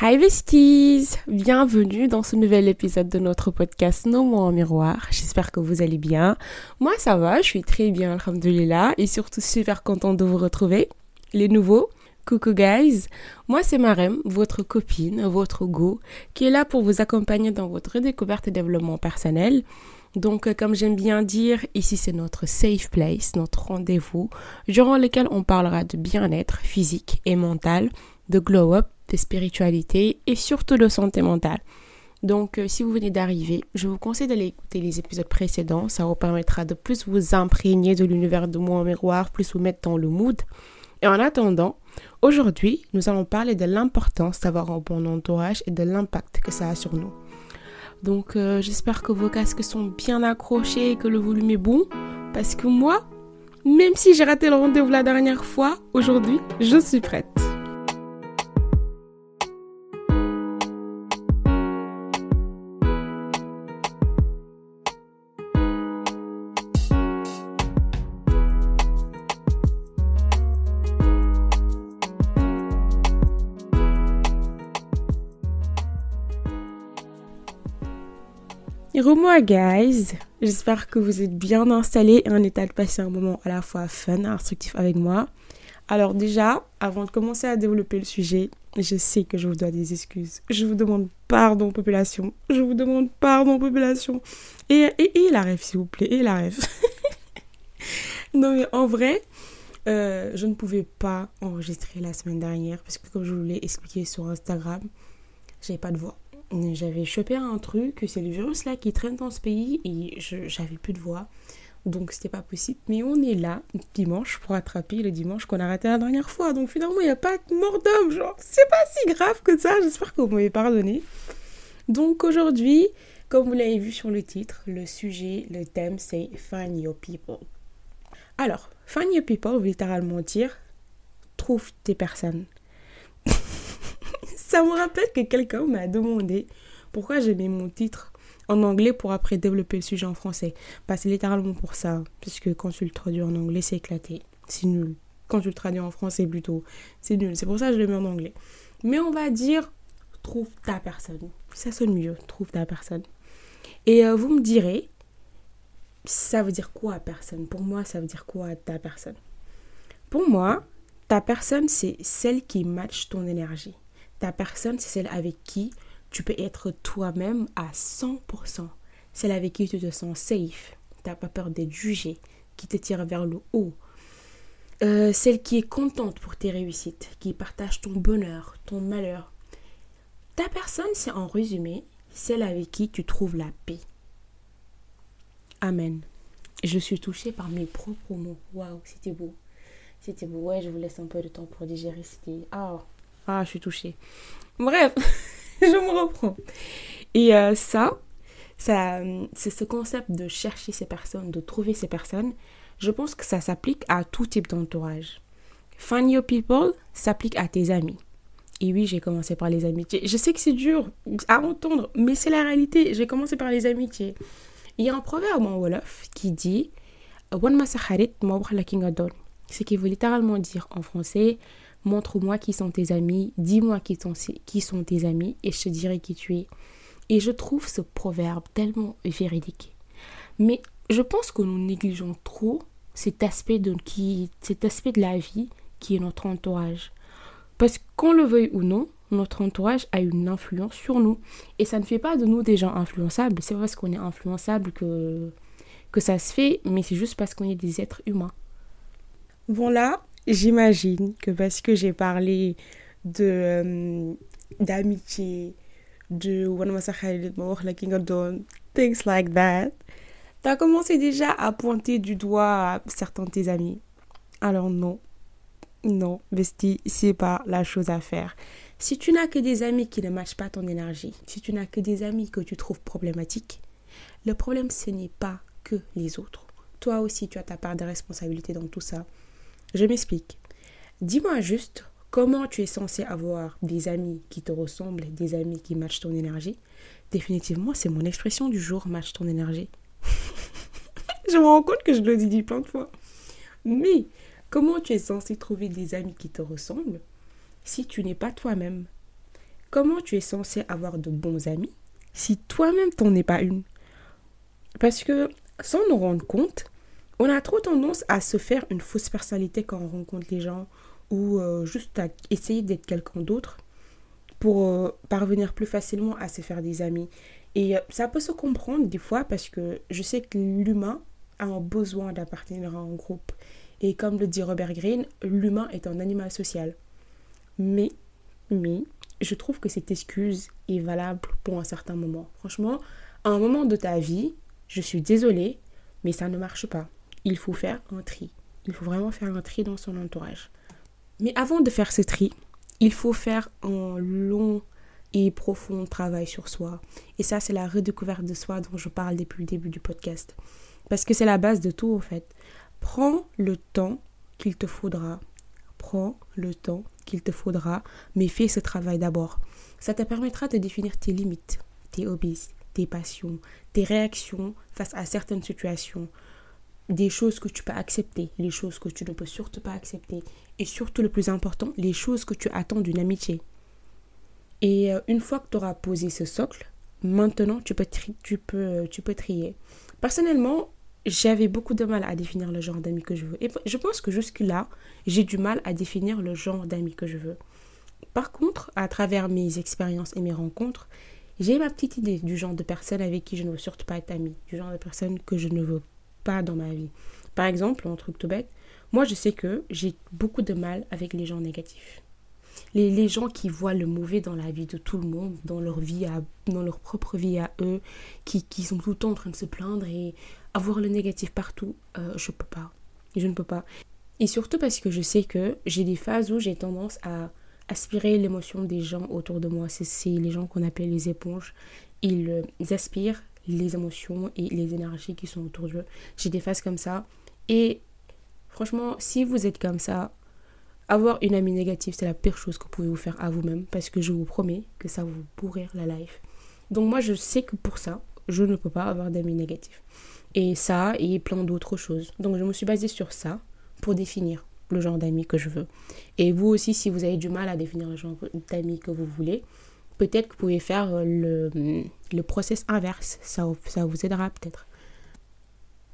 Hi besties Bienvenue dans ce nouvel épisode de notre podcast Nos mots en miroir. J'espère que vous allez bien. Moi ça va, je suis très bien, alhamdoulilah, et surtout super contente de vous retrouver. Les nouveaux, coucou guys Moi c'est Marem, votre copine, votre go, qui est là pour vous accompagner dans votre découverte et développement personnel. Donc, euh, comme j'aime bien dire, ici c'est notre safe place, notre rendez-vous, durant lequel on parlera de bien-être physique et mental, de glow-up, de spiritualité et surtout de santé mentale. Donc, euh, si vous venez d'arriver, je vous conseille d'aller écouter les épisodes précédents. Ça vous permettra de plus vous imprégner de l'univers de moi en miroir, plus vous mettre dans le mood. Et en attendant, aujourd'hui, nous allons parler de l'importance d'avoir un bon entourage et de l'impact que ça a sur nous. Donc, euh, j'espère que vos casques sont bien accrochés et que le volume est bon. Parce que moi, même si j'ai raté le rendez-vous la dernière fois, aujourd'hui, je suis prête. Moi guys, j'espère que vous êtes bien installés et en état de passer un moment à la fois fun et instructif avec moi. Alors déjà, avant de commencer à développer le sujet, je sais que je vous dois des excuses. Je vous demande pardon population. Je vous demande pardon population. Et, et, la rêve s'il vous plaît, et la rêve. non mais en vrai, euh, je ne pouvais pas enregistrer la semaine dernière parce que comme je vous l'ai expliqué sur Instagram, j'avais pas de voix j'avais chopé un truc, c'est le virus là qui traîne dans ce pays et j'avais plus de voix. Donc c'était pas possible. Mais on est là dimanche pour attraper le dimanche qu'on a raté la dernière fois. Donc finalement il n'y a pas de mort d'homme. Genre c'est pas si grave que ça. J'espère que vous m'avez pardonné. Donc aujourd'hui, comme vous l'avez vu sur le titre, le sujet, le thème c'est Find Your People. Alors, Find Your People littéralement dire trouve tes personnes. Ça me rappelle que quelqu'un m'a demandé pourquoi j'ai mis mon titre en anglais pour après développer le sujet en français. Bah, c'est littéralement pour ça, puisque quand tu le traduis en anglais, c'est éclaté. C'est nul. Quand tu le traduis en français, plutôt, c'est nul. C'est pour ça que je le mets en anglais. Mais on va dire, trouve ta personne. Ça sonne mieux, trouve ta personne. Et euh, vous me direz, ça veut dire quoi personne? Pour moi, ça veut dire quoi ta personne? Pour moi, ta personne, c'est celle qui match ton énergie. Ta personne, c'est celle avec qui tu peux être toi-même à 100%. Celle avec qui tu te sens safe. Tu n'as pas peur d'être jugé, qui te tire vers le haut. Euh, celle qui est contente pour tes réussites, qui partage ton bonheur, ton malheur. Ta personne, c'est en résumé celle avec qui tu trouves la paix. Amen. Je suis touchée par mes propres mots. Waouh, c'était beau. C'était beau. Ouais, je vous laisse un peu de temps pour digérer. C'était. Ah, ah, je suis touchée. Bref, je me reprends. Et euh, ça, ça c'est ce concept de chercher ces personnes, de trouver ces personnes. Je pense que ça s'applique à tout type d'entourage. Find your people s'applique à tes amis. Et oui, j'ai commencé par les amitiés. Je sais que c'est dur à entendre, mais c'est la réalité. J'ai commencé par les amitiés. Il y a un proverbe en Wolof qui dit Ce qui veut littéralement dire en français montre-moi qui sont tes amis, dis-moi qui sont, qui sont tes amis et je te dirai qui tu es. Et je trouve ce proverbe tellement véridique. Mais je pense que nous négligeons trop cet aspect de, qui, cet aspect de la vie qui est notre entourage. Parce qu'on le veuille ou non, notre entourage a une influence sur nous. Et ça ne fait pas de nous des gens influençables. C'est pas parce qu'on est influençable que, que ça se fait, mais c'est juste parce qu'on est des êtres humains. Voilà, j'imagine que parce que j'ai parlé de euh, d'amitié, de things like that, t'as commencé déjà à pointer du doigt certains de tes amis. Alors non, non, Bestie, c'est pas la chose à faire. Si tu n'as que des amis qui ne matchent pas ton énergie, si tu n'as que des amis que tu trouves problématiques, le problème ce n'est pas que les autres. Toi aussi, tu as ta part de responsabilité dans tout ça. Je m'explique. Dis-moi juste comment tu es censé avoir des amis qui te ressemblent, des amis qui matchent ton énergie. Définitivement, c'est mon expression du jour, match ton énergie. je me rends compte que je le dis plein de fois. Mais comment tu es censé trouver des amis qui te ressemblent si tu n'es pas toi-même? Comment tu es censé avoir de bons amis si toi-même t'en es pas une? Parce que sans nous rendre compte, on a trop tendance à se faire une fausse personnalité quand on rencontre les gens ou euh, juste à essayer d'être quelqu'un d'autre pour euh, parvenir plus facilement à se faire des amis. Et euh, ça peut se comprendre des fois parce que je sais que l'humain a un besoin d'appartenir à un groupe. Et comme le dit Robert Greene, l'humain est un animal social. Mais, mais, je trouve que cette excuse est valable pour un certain moment. Franchement, à un moment de ta vie, je suis désolée, mais ça ne marche pas. Il faut faire un tri. Il faut vraiment faire un tri dans son entourage. Mais avant de faire ce tri, il faut faire un long et profond travail sur soi. Et ça, c'est la redécouverte de soi dont je parle depuis le début du podcast. Parce que c'est la base de tout, en fait. Prends le temps qu'il te faudra. Prends le temps qu'il te faudra, mais fais ce travail d'abord. Ça te permettra de définir tes limites, tes hobbies, tes passions, tes réactions face à certaines situations, des choses que tu peux accepter, les choses que tu ne peux surtout pas accepter, et surtout le plus important, les choses que tu attends d'une amitié. Et euh, une fois que tu auras posé ce socle, maintenant tu peux, tu peux, tu peux trier. Personnellement, j'avais beaucoup de mal à définir le genre d'amis que je veux. Et je pense que jusque-là, j'ai du mal à définir le genre d'amis que je veux. Par contre, à travers mes expériences et mes rencontres, j'ai ma petite idée du genre de personne avec qui je ne veux surtout pas être amie, du genre de personne que je ne veux pas dans ma vie. Par exemple, un truc tout bête, moi je sais que j'ai beaucoup de mal avec les gens négatifs. Les, les, gens qui voient le mauvais dans la vie de tout le monde, dans leur vie, à, dans leur propre vie à eux, qui, qui sont tout le temps en train de se plaindre et avoir le négatif partout, euh, je peux pas. Je ne peux pas. Et surtout parce que je sais que j'ai des phases où j'ai tendance à aspirer l'émotion des gens autour de moi. C'est les gens qu'on appelle les éponges. Ils, euh, ils, aspirent les émotions et les énergies qui sont autour d'eux. J'ai des phases comme ça. Et franchement, si vous êtes comme ça, avoir une amie négative, c'est la pire chose que vous pouvez vous faire à vous-même. Parce que je vous promets que ça va vous pourrir la life. Donc moi, je sais que pour ça, je ne peux pas avoir d'amis négatifs. Et ça et plein d'autres choses. Donc je me suis basée sur ça pour définir le genre d'amis que je veux. Et vous aussi, si vous avez du mal à définir le genre d'amis que vous voulez, peut-être que vous pouvez faire le, le process inverse. Ça, ça vous aidera peut-être.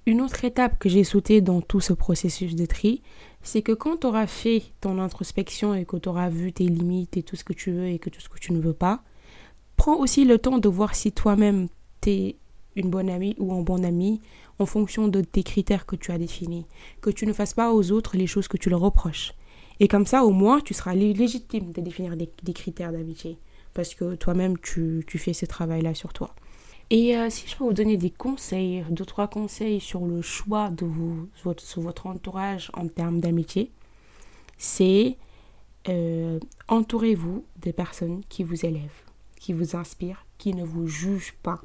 Une autre étape que j'ai sautée dans tout ce processus de tri, c'est que quand tu auras fait ton introspection et que tu auras vu tes limites et tout ce que tu veux et que tout ce que tu ne veux pas, prends aussi le temps de voir si toi-même t'es une bonne amie ou un bon ami en fonction de tes critères que tu as définis. Que tu ne fasses pas aux autres les choses que tu leur reproches. Et comme ça, au moins, tu seras légitime de définir des, critères d'amitié. Parce que toi-même, tu, fais ce travail-là sur toi. Et euh, si je peux vous donner des conseils, deux, trois conseils sur le choix de vous, votre, entourage en termes d'amitié, c'est euh, entourez-vous des personnes qui vous élèvent, qui vous inspirent, qui ne vous jugent pas.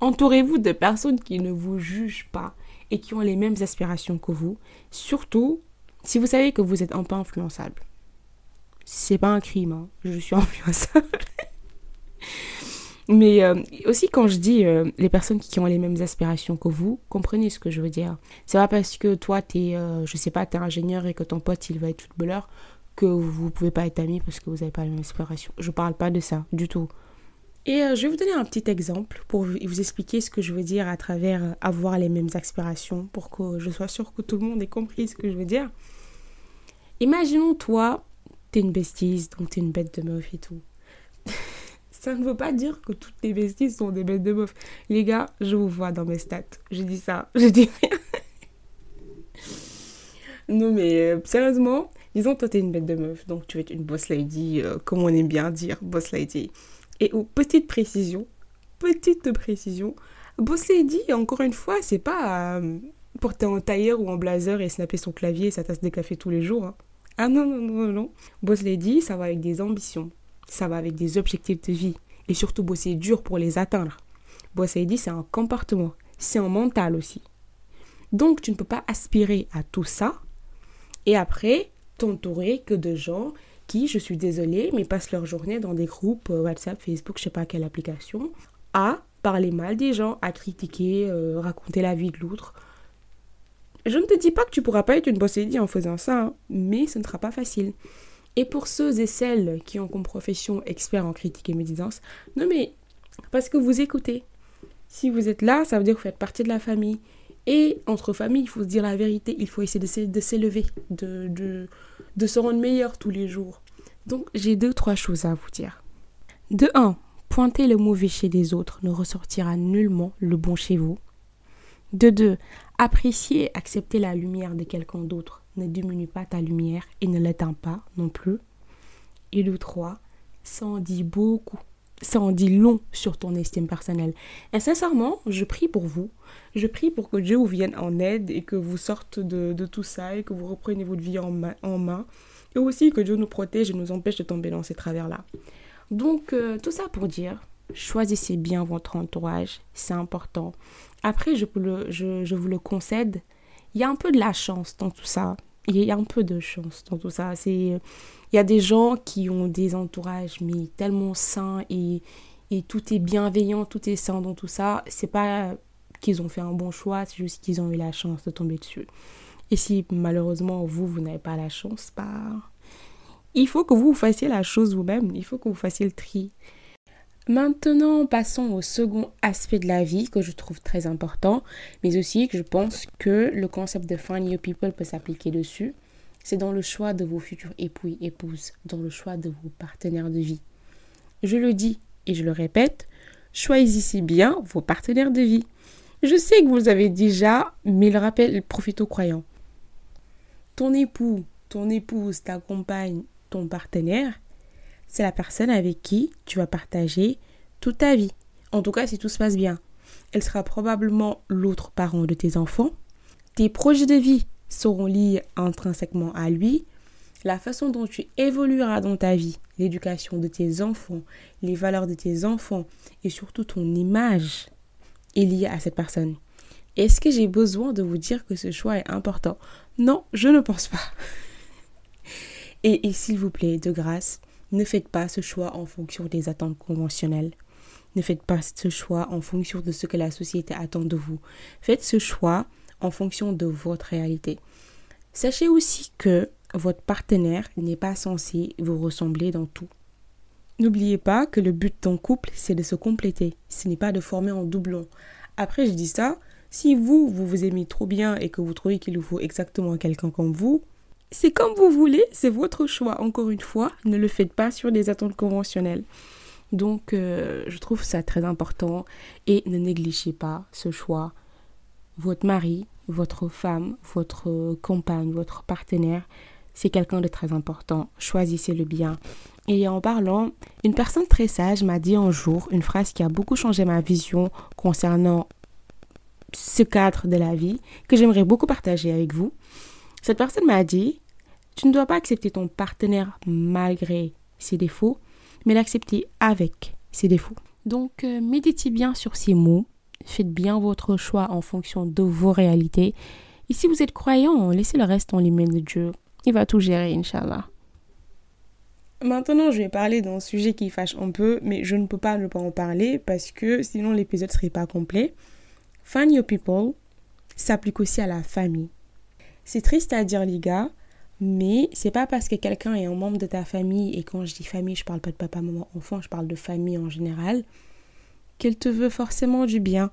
Entourez-vous de personnes qui ne vous jugent pas et qui ont les mêmes aspirations que vous. Surtout si vous savez que vous êtes un peu influençable. C'est pas un crime, hein. je suis influençable. Mais euh, aussi quand je dis euh, les personnes qui ont les mêmes aspirations que vous, comprenez ce que je veux dire. C'est pas parce que toi t'es, euh, je sais pas, t'es ingénieur et que ton pote il va être footballeur que vous pouvez pas être amis parce que vous n'avez pas les mêmes aspirations. Je parle pas de ça du tout. Et euh, je vais vous donner un petit exemple pour vous expliquer ce que je veux dire à travers avoir les mêmes aspirations, pour que je sois sûre que tout le monde ait compris ce que je veux dire. Imaginons, toi, t'es une bestise, donc t'es une bête de meuf et tout. ça ne veut pas dire que toutes les besties sont des bêtes de meuf. Les gars, je vous vois dans mes stats. Je dis ça, je dis rien. non mais euh, sérieusement, disons toi t'es une bête de meuf, donc tu es une boss lady, comme on aime bien dire, boss lady. Et aux petites précisions, petite précision, Boss Lady, encore une fois, c'est pas euh, porter en tailleur ou en blazer et snapper son clavier et sa tasse de café tous les jours. Hein. Ah non, non, non, non. Boss Lady, ça va avec des ambitions. Ça va avec des objectifs de vie. Et surtout bosser dur pour les atteindre. Boss Lady, c'est un comportement. C'est un mental aussi. Donc, tu ne peux pas aspirer à tout ça et après t'entourer que de gens qui, je suis désolée, mais passent leur journée dans des groupes euh, WhatsApp, Facebook, je sais pas quelle application, à parler mal des gens, à critiquer, euh, raconter la vie de l'autre. Je ne te dis pas que tu pourras pas être une boss en faisant ça, hein, mais ce ne sera pas facile. Et pour ceux et celles qui ont comme profession expert en critique et médisance, non mais parce que vous écoutez. Si vous êtes là, ça veut dire que vous faites partie de la famille. Et entre familles, il faut se dire la vérité, il faut essayer de s'élever, de se rendre meilleur tous les jours. Donc j'ai deux, trois choses à vous dire. De un, pointer le mauvais chez les autres ne ressortira nullement le bon chez vous. De deux, apprécier, accepter la lumière de quelqu'un d'autre ne diminue pas ta lumière et ne l'éteint pas non plus. Et de trois, ça en dit beaucoup, ça en dit long sur ton estime personnelle. Et sincèrement, je prie pour vous. Je prie pour que Dieu vous vienne en aide et que vous sortez de, tout ça et que vous repreniez votre vie en, en main. Et aussi que Dieu nous protège et nous empêche de tomber dans ces travers-là. Donc, euh, tout ça pour dire, choisissez bien votre entourage, c'est important. Après, je, vous le concède, il y a un peu de la chance dans tout ça. Il y a un peu de chance dans tout ça. Il y a des gens qui ont des entourages mais tellement sains et, et tout est bienveillant, tout est sain dans tout ça. C'est pas qu'ils ont fait un bon choix, c'est juste qu'ils ont eu la chance de tomber dessus. Et si malheureusement vous, vous n'avez pas la chance, bah, il faut que vous fassiez la chose vous-même, il faut que vous fassiez le tri. Maintenant, passons au second aspect de la vie que je trouve très important, mais aussi que je pense que le concept de find your people peut s'appliquer dessus. C'est dans le choix de vos futurs époux et épouses, dans le choix de vos partenaires de vie. Je le dis et je le répète, choisissez bien vos partenaires de vie. Je sais que vous avez déjà, mais le rappel profite aux croyants. Ton époux, ton épouse, ta compagne, ton partenaire, c'est la personne avec qui tu vas partager toute ta vie. En tout cas, si tout se passe bien. Elle sera probablement l'autre parent de tes enfants. Tes projets de vie seront liés intrinsèquement à lui. La façon dont tu évolueras dans ta vie, l'éducation de tes enfants, les valeurs de tes enfants et surtout ton image est liée à cette personne. Est-ce que j'ai besoin de vous dire que ce choix est important? Non, je ne pense pas. et s'il vous plaît, de grâce, ne faites pas ce choix en fonction des attentes conventionnelles. Ne faites pas ce choix en fonction de ce que la société attend de vous. Faites ce choix en fonction de votre réalité. Sachez aussi que votre partenaire n'est pas censé vous ressembler dans tout. N'oubliez pas que le but d'un couple, c'est de se compléter. Ce n'est pas de former en doublon. Après, je dis ça, si vous, vous vous aimez trop bien et que vous trouvez qu'il vous faut exactement quelqu'un comme vous, c'est comme vous voulez, c'est votre choix. Encore une fois, ne le faites pas sur des attentes conventionnelles. Donc, euh, je trouve ça très important et ne négligez pas ce choix. Votre mari, votre femme, votre compagne, votre partenaire, c'est quelqu'un de très important. Choisissez-le bien. Et en parlant, une personne très sage m'a dit un jour une phrase qui a beaucoup changé ma vision concernant ce cadre de la vie que j'aimerais beaucoup partager avec vous. Cette personne m'a dit, tu ne dois pas accepter ton partenaire malgré ses défauts, mais l'accepter avec ses défauts. Donc, euh, méditez bien sur ces mots, faites bien votre choix en fonction de vos réalités. Et si vous êtes croyant, laissez le reste en les mains de Dieu. Il va tout gérer, Inch'Allah. Maintenant, je vais parler d'un sujet qui fâche un peu, mais je ne peux pas ne pas en parler parce que sinon l'épisode ne serait pas complet. Find Your People s'applique aussi à la famille. C'est triste à dire, les gars, mais c'est pas parce que quelqu'un est un membre de ta famille, et quand je dis famille, je parle pas de papa, maman, enfant, je parle de famille en général, qu'elle te veut forcément du bien.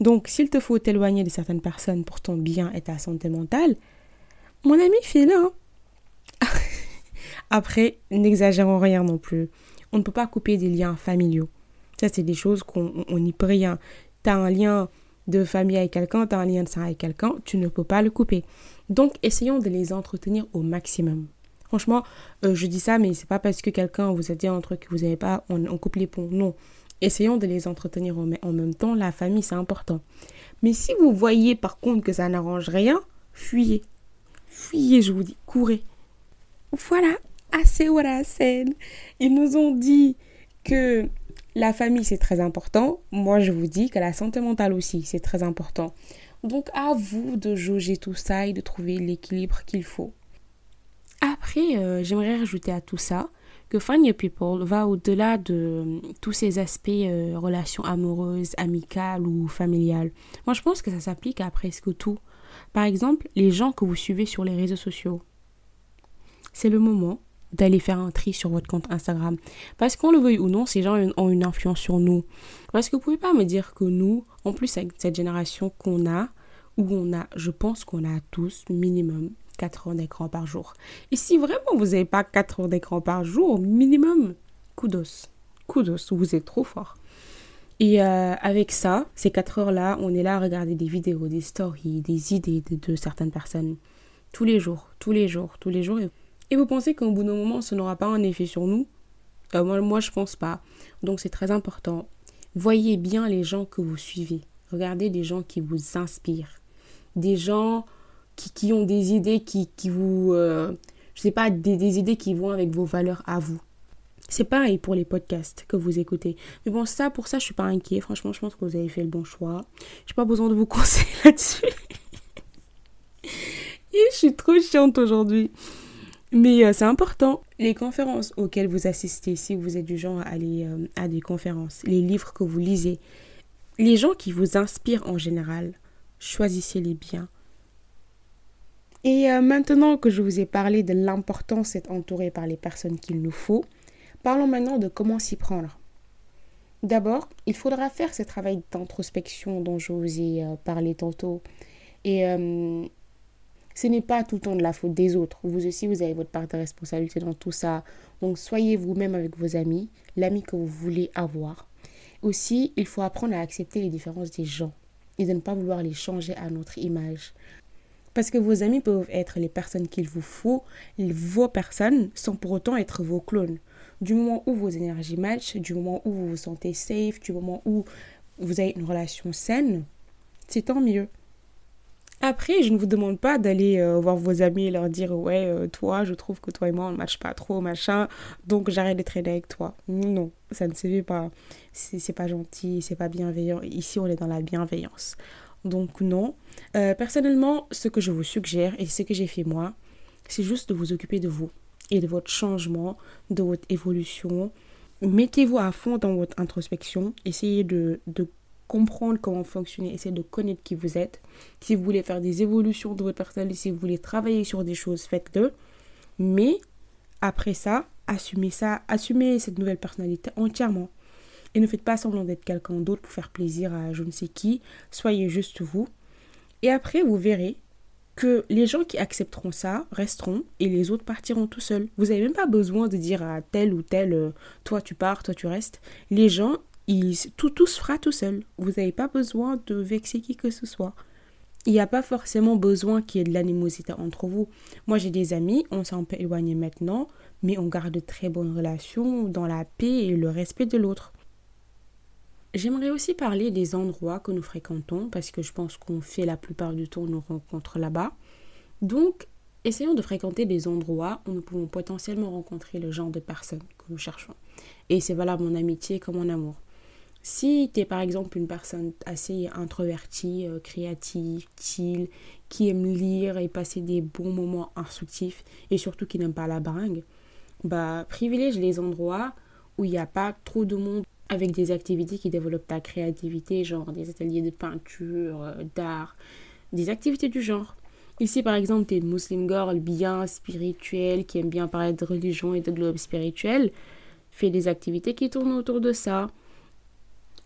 Donc, s'il te faut t'éloigner de certaines personnes pour ton bien et ta santé mentale, mon ami, fais-le. Hein. Après, n'exagérons rien non plus. On ne peut pas couper des liens familiaux. Ça, c'est des choses qu'on n'y peut rien. Tu as un lien de famille avec quelqu'un, tu as un lien de sang avec quelqu'un, tu ne peux pas le couper. Donc, essayons de les entretenir au maximum. Franchement, euh, je dis ça, mais c'est pas parce que quelqu'un vous a dit un truc que vous n'avez pas, on, coupe les ponts. Non. Essayons de les entretenir en, même temps. La famille, c'est important. Mais si vous voyez par contre que ça n'arrange rien, fuyez. Fuyez, je vous dis, courez. Voilà, assez scène. Ils nous ont dit que la famille, c'est très important. Moi, je vous dis que la santé mentale aussi, c'est très important. Donc à vous de jauger tout ça et de trouver l'équilibre qu'il faut. Après, euh, j'aimerais rajouter à tout ça que Find Your People va au-delà de euh, tous ces aspects euh, relations amoureuses, amicales ou familiales. Moi, je pense que ça s'applique à presque tout. Par exemple, les gens que vous suivez sur les réseaux sociaux. C'est le moment d'aller faire un tri sur votre compte Instagram. Parce qu'on le veuille ou non, ces gens ont une influence sur nous. Parce que vous pouvez pas me dire que nous, en plus avec cette génération qu'on a, où on a, je pense qu'on a tous minimum 4 heures d'écran par jour. Et si vraiment vous n'avez pas 4 heures d'écran par jour, minimum, kudos. Kudos, vous êtes trop fort. Et euh, avec ça, ces 4 heures-là, on est là à regarder des vidéos, des stories, des idées de, certaines personnes. Tous les jours, tous les jours, tous les jours. Vous pensez qu'au bout d'un moment, ça n'aura pas un effet sur nous? Euh, moi, moi, je pense pas. Donc, c'est très important. Voyez bien les gens que vous suivez. Regardez des gens qui vous inspirent. Des gens qui, ont des idées qui, qui vous... Euh, je sais pas, des, des idées qui vont avec vos valeurs à vous. C'est pareil pour les podcasts que vous écoutez. Mais bon, ça, pour ça, je suis pas inquiet. Franchement, je pense que vous avez fait le bon choix. J'ai pas besoin de vous conseiller là-dessus. je suis trop chiante aujourd'hui. Mais euh, c'est important. Les conférences auxquelles vous assistez, si vous êtes du genre à aller euh, à des conférences, les livres que vous lisez, les gens qui vous inspirent en général, choisissez-les bien. Et euh, maintenant que je vous ai parlé de l'importance d'être entouré par les personnes qu'il nous faut, Parlons maintenant de comment s'y prendre. D'abord, il faudra faire ce travail d'introspection dont je vous ai parlé tantôt. Et ce n'est pas tout le temps de la faute des autres. Vous aussi, vous avez votre part de responsabilité dans tout ça. Donc, soyez vous-même avec vos amis, l'ami que vous voulez avoir. Aussi, il faut apprendre à accepter les différences des gens et de ne pas vouloir les changer à notre image. Parce que vos amis peuvent être les personnes qu'il vous faut, vos personnes, sans pour autant être vos clones du moment où vos énergies matchent, du moment où vous vous sentez safe, du moment où vous avez une relation saine, c'est tant mieux. Après, je ne vous demande pas d'aller euh, voir vos amis et leur dire ouais, euh, toi, je trouve que toi et moi on ne matche pas trop, machin, donc j'arrête de traîner avec toi. Non, ça ne se fait pas. C'est pas gentil, c'est pas bienveillant. Ici, on est dans la bienveillance. Donc non. Euh, personnellement, ce que je vous suggère et ce que j'ai fait moi, c'est juste de vous occuper de vous et de votre changement, de votre évolution. Mettez-vous à fond dans votre introspection. Essayez de, comprendre comment fonctionner. Essayez de connaître qui vous êtes. Si vous voulez faire des évolutions de votre personnalité, si vous voulez travailler sur des choses, faites-le. Mais après ça, assumez ça. Assumez cette nouvelle personnalité entièrement. Et ne faites pas semblant d'être quelqu'un d'autre pour faire plaisir à je ne sais qui. Soyez juste vous. Et après, vous verrez que les gens qui accepteront ça resteront et les autres partiront tout seuls. Vous n'avez même pas besoin de dire à tel ou tel, euh, toi tu pars, toi tu restes. Les gens, ils, tout, tout se fera tout seul. Vous n'avez pas besoin de vexer qui que ce soit. Il n'y a pas forcément besoin qu'il y ait de l'animosité entre vous. Moi j'ai des amis, on s'est un peu éloigné maintenant, mais on garde de très bonnes relations dans la paix et le respect de l'autre. J'aimerais aussi parler des endroits que nous fréquentons parce que je pense qu'on fait la plupart du temps nos rencontres là-bas. Donc, essayons de fréquenter des endroits où nous pouvons potentiellement rencontrer le genre de personnes que nous cherchons. Et c'est valable en amitié comme en amour. Si tu es par exemple une personne assez introvertie, euh, créative, chill, qui aime lire et passer des bons moments instructifs et surtout qui n'aime pas la bringue, bah privilège les endroits où il n'y a pas trop de monde avec des activités qui développent ta créativité, genre des ateliers de peinture, euh, d'art, des activités du genre. Ici, par exemple, tu es une Muslim girl bien spirituelle, qui aime bien parler de religion et de globe spirituel. Fais des activités qui tournent autour de ça.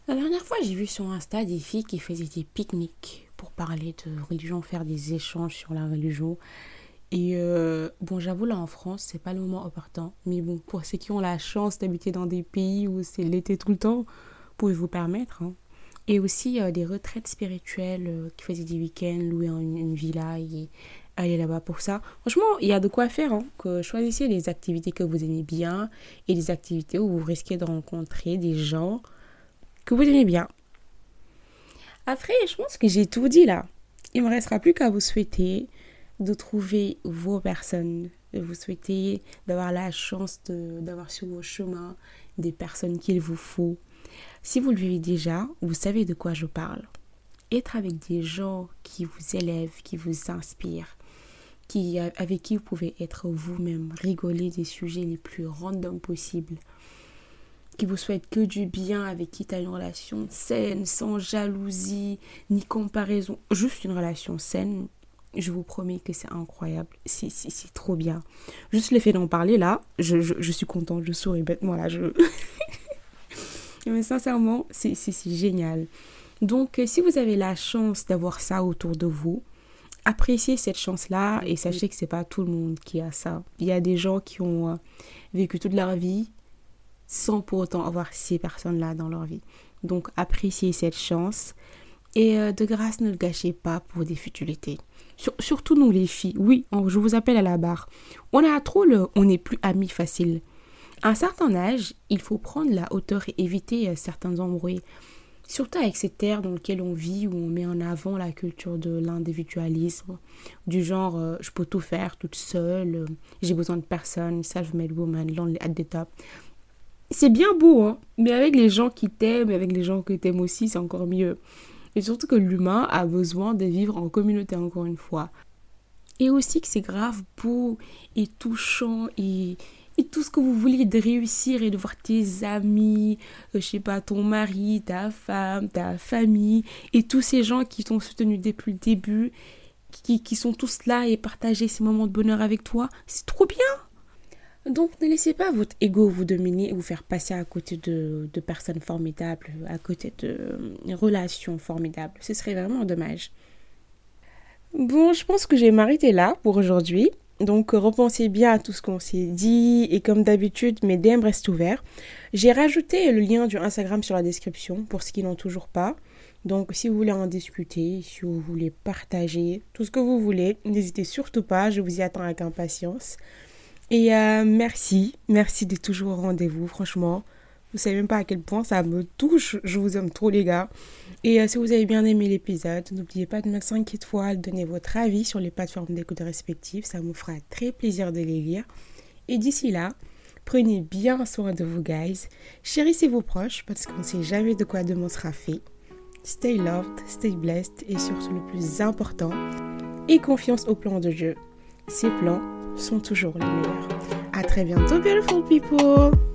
La dernière fois, j'ai vu sur Insta des filles qui faisaient des pique-niques pour parler de religion, faire des échanges sur la religion. Et euh, bon, j'avoue, là en France, c'est pas le moment opportun. Mais bon, pour ceux qui ont la chance d'habiter dans des pays où c'est l'été tout le temps, pouvez vous permettre. Hein. Et aussi euh, des retraites spirituelles euh, qui faisaient des week-ends, louer une, une, villa et aller là-bas pour ça. Franchement, il y a de quoi faire. Hein, que choisissez les activités que vous aimez bien et des activités où vous risquez de rencontrer des gens que vous aimez bien. Après, je pense que j'ai tout dit là. Il me restera plus qu'à vous souhaiter de trouver vos personnes. Vous souhaitez d'avoir la chance d'avoir sur vos chemins des personnes qu'il vous faut. Si vous le vivez déjà, vous savez de quoi je parle. Être avec des gens qui vous élèvent, qui vous inspirent, qui, avec qui vous pouvez être vous-même, rigoler des sujets les plus random possibles, qui vous souhaitent que du bien, avec qui tu as une relation saine, sans jalousie ni comparaison, juste une relation saine, je vous promets que c'est incroyable. C'est trop bien. Juste le fait d'en parler là, je, je, suis contente, je souris bêtement là. Je... Mais sincèrement, c'est génial. Donc, euh, si vous avez la chance d'avoir ça autour de vous, appréciez cette chance-là et sachez que c'est pas tout le monde qui a ça. Il y a des gens qui ont euh, vécu toute leur vie sans pour autant avoir ces personnes-là dans leur vie. Donc, appréciez cette chance et euh, de grâce, ne le gâchez pas pour des futilités. surtout nous les filles, oui, je vous appelle à la barre. On a trop le on n'est plus amis facile. À un certain âge, il faut prendre la hauteur et éviter euh, certains embrouilles. Surtout avec cette ère dans laquelle on vit, où on met en avant la culture de l'individualisme, du genre euh, je peux tout faire toute seule, j'ai besoin de personne, self-made woman, lonely at the. C'est bien beau, hein, mais avec les gens qui t'aiment, avec les gens que t'aimes aussi, c'est encore mieux. Et surtout que l'humain a besoin de vivre en communauté, encore une fois. Et aussi que c'est grave beau et touchant et, et tout ce que vous voulez de réussir et de voir tes amis, euh, je sais pas, ton mari, ta femme, ta famille et tous ces gens qui t'ont soutenu depuis le début, qui, sont tous là et partager ces moments de bonheur avec toi. C'est trop bien! Donc ne laissez pas votre ego vous dominer et vous faire passer à côté de, personnes formidables, à côté de euh, relations formidables. Ce serait vraiment dommage. Bon, je pense que je vais m'arrêter là pour aujourd'hui. Donc repensez bien à tout ce qu'on s'est dit et comme d'habitude, mes DM restent ouverts. J'ai rajouté le lien du Instagram sur la description pour ceux qui n'ont toujours pas. Donc si vous voulez en discuter, si vous voulez partager, tout ce que vous voulez, n'hésitez surtout pas, je vous y attends avec impatience. Et euh, merci, merci d'être toujours au rendez-vous, franchement. Vous savez même pas à quel point ça me touche. Je vous aime trop, les gars. Et euh, si vous avez bien aimé l'épisode, n'oubliez pas de mettre 5 étoiles, donner votre avis sur les plateformes d'écoute respectives. Ça me fera très plaisir de les lire. Et d'ici là, prenez bien soin de vous, guys. Chérissez vos proches parce qu'on ne sait jamais de quoi demain sera fait. Stay loved, stay blessed et surtout le plus important, et confiance au plan de Dieu. Ces plans sont toujours les meilleurs. À très bientôt, beautiful people!